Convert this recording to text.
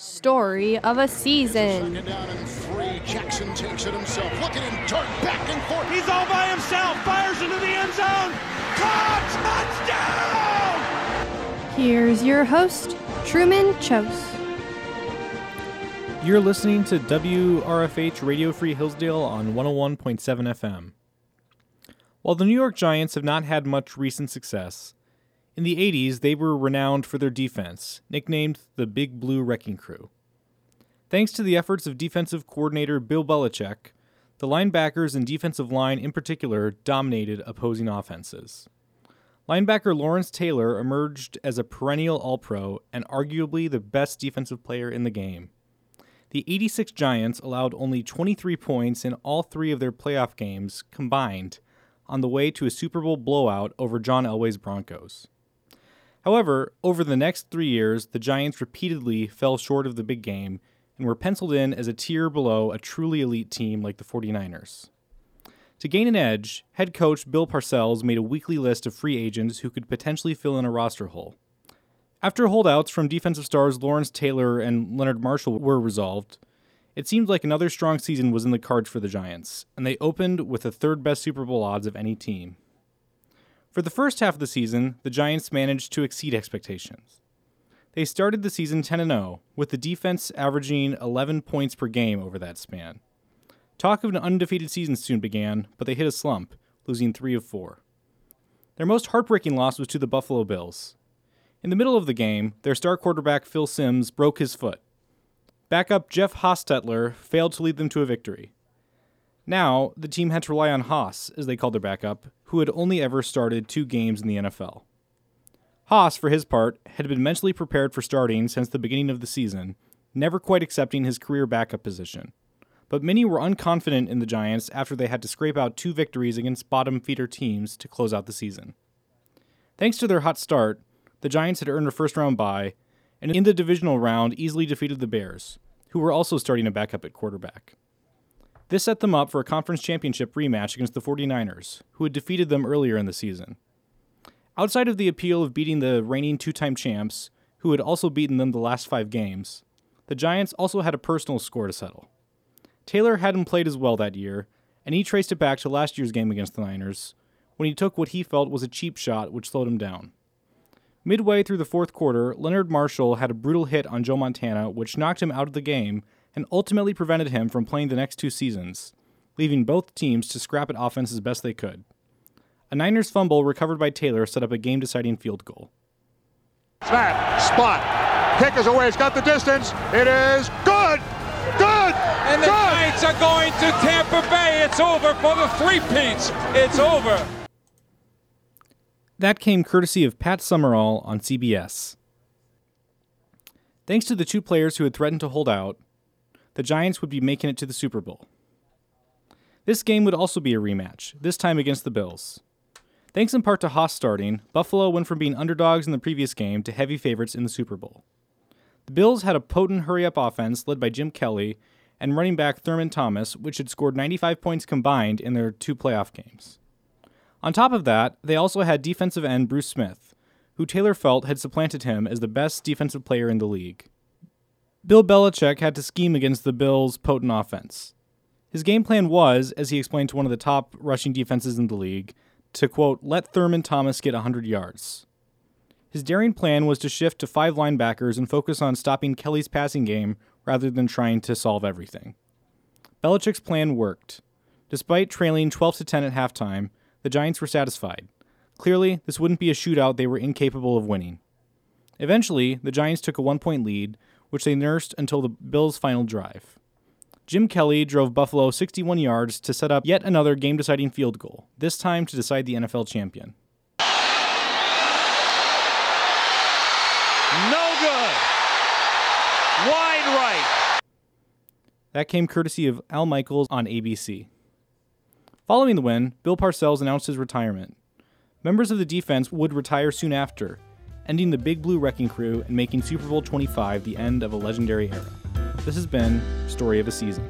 Story of a season. Second down and three. Jackson takes it himself. Look at him turn back and forth. He's all by himself. Fires into the end zone. Caught! Touchdown! Here's your host, Truman Chose. You're listening to WRFH Radio Free Hillsdale on 101.7 FM. While the New York Giants have not had much recent success, in the 80s they were renowned for their defense, nicknamed the Big Blue Wrecking Crew. Thanks to the efforts of defensive coordinator Bill Belichick, the linebackers and defensive line in particular dominated opposing offenses. Linebacker Lawrence Taylor emerged as a perennial All Pro and arguably the best defensive player in the game. The 86 Giants allowed only 23 points in all three of their playoff games combined on the way to a Super Bowl blowout over John Elway's Broncos. However, over the next three years, the Giants repeatedly fell short of the big game and were penciled in as a tier below a truly elite team like the 49ers. To gain an edge, head coach Bill Parcells made a weekly list of free agents who could potentially fill in a roster hole. After holdouts from defensive stars Lawrence Taylor and Leonard Marshall were resolved, it seemed like another strong season was in the cards for the Giants, and they opened with the third best Super Bowl odds of any team. For the first half of the season, the Giants managed to exceed expectations. They started the season 10 0, with the defense averaging 11 points per game over that span. Talk of an undefeated season soon began, but they hit a slump, losing 3 of 4. Their most heartbreaking loss was to the Buffalo Bills. In the middle of the game, their star quarterback Phil Simms broke his foot. Backup Jeff Hostetler failed to lead them to a victory. Now, the team had to rely on Hoss, as they called their backup, who had only ever started two games in the NFL. Hoss, for his part, had been mentally prepared for starting since the beginning of the season, never quite accepting his career backup position. But many were unconfident in the Giants after they had to scrape out two victories against bottom feeder teams to close out the season. Thanks to their hot start, the Giants had earned a first round bye, and in the divisional round easily defeated the Bears, who were also starting a backup at quarterback. This set them up for a conference championship rematch against the 49ers, who had defeated them earlier in the season. Outside of the appeal of beating the reigning two time champs, who had also beaten them the last five games, the Giants also had a personal score to settle. Taylor hadn't played as well that year, and he traced it back to last year's game against the Niners, when he took what he felt was a cheap shot which slowed him down. Midway through the fourth quarter, Leonard Marshall had a brutal hit on Joe Montana, which knocked him out of the game and ultimately prevented him from playing the next two seasons, leaving both teams to scrap at offense as best they could. A Niners fumble recovered by Taylor set up a game deciding field goal. Snap, spot, kick is away, it's got the distance, it is good, good, And the good. Giants are going to Tampa Bay. It's over for the three-peats. It's over. That came courtesy of Pat Summerall on CBS. Thanks to the two players who had threatened to hold out, the Giants would be making it to the Super Bowl. This game would also be a rematch, this time against the Bills. Thanks in part to Hoss starting, Buffalo went from being underdogs in the previous game to heavy favorites in the Super Bowl. The Bills had a potent hurry up offense led by Jim Kelly and running back Thurman Thomas, which had scored 95 points combined in their two playoff games. On top of that, they also had defensive end Bruce Smith, who Taylor felt had supplanted him as the best defensive player in the league. Bill Belichick had to scheme against the Bills' potent offense. His game plan was, as he explained to one of the top rushing defenses in the league, to quote, let Thurman Thomas get 100 yards. His daring plan was to shift to five linebackers and focus on stopping Kelly's passing game rather than trying to solve everything. Belichick's plan worked. Despite trailing 12 to 10 at halftime, the Giants were satisfied. Clearly, this wouldn't be a shootout they were incapable of winning. Eventually, the Giants took a one point lead, which they nursed until the Bills' final drive. Jim Kelly drove Buffalo 61 yards to set up yet another game deciding field goal, this time to decide the NFL champion. No good. Wide right. That came courtesy of Al Michaels on ABC. Following the win, Bill Parcells announced his retirement. Members of the defense would retire soon after, ending the Big Blue Wrecking Crew and making Super Bowl 25 the end of a legendary era. This has been Story of a Season.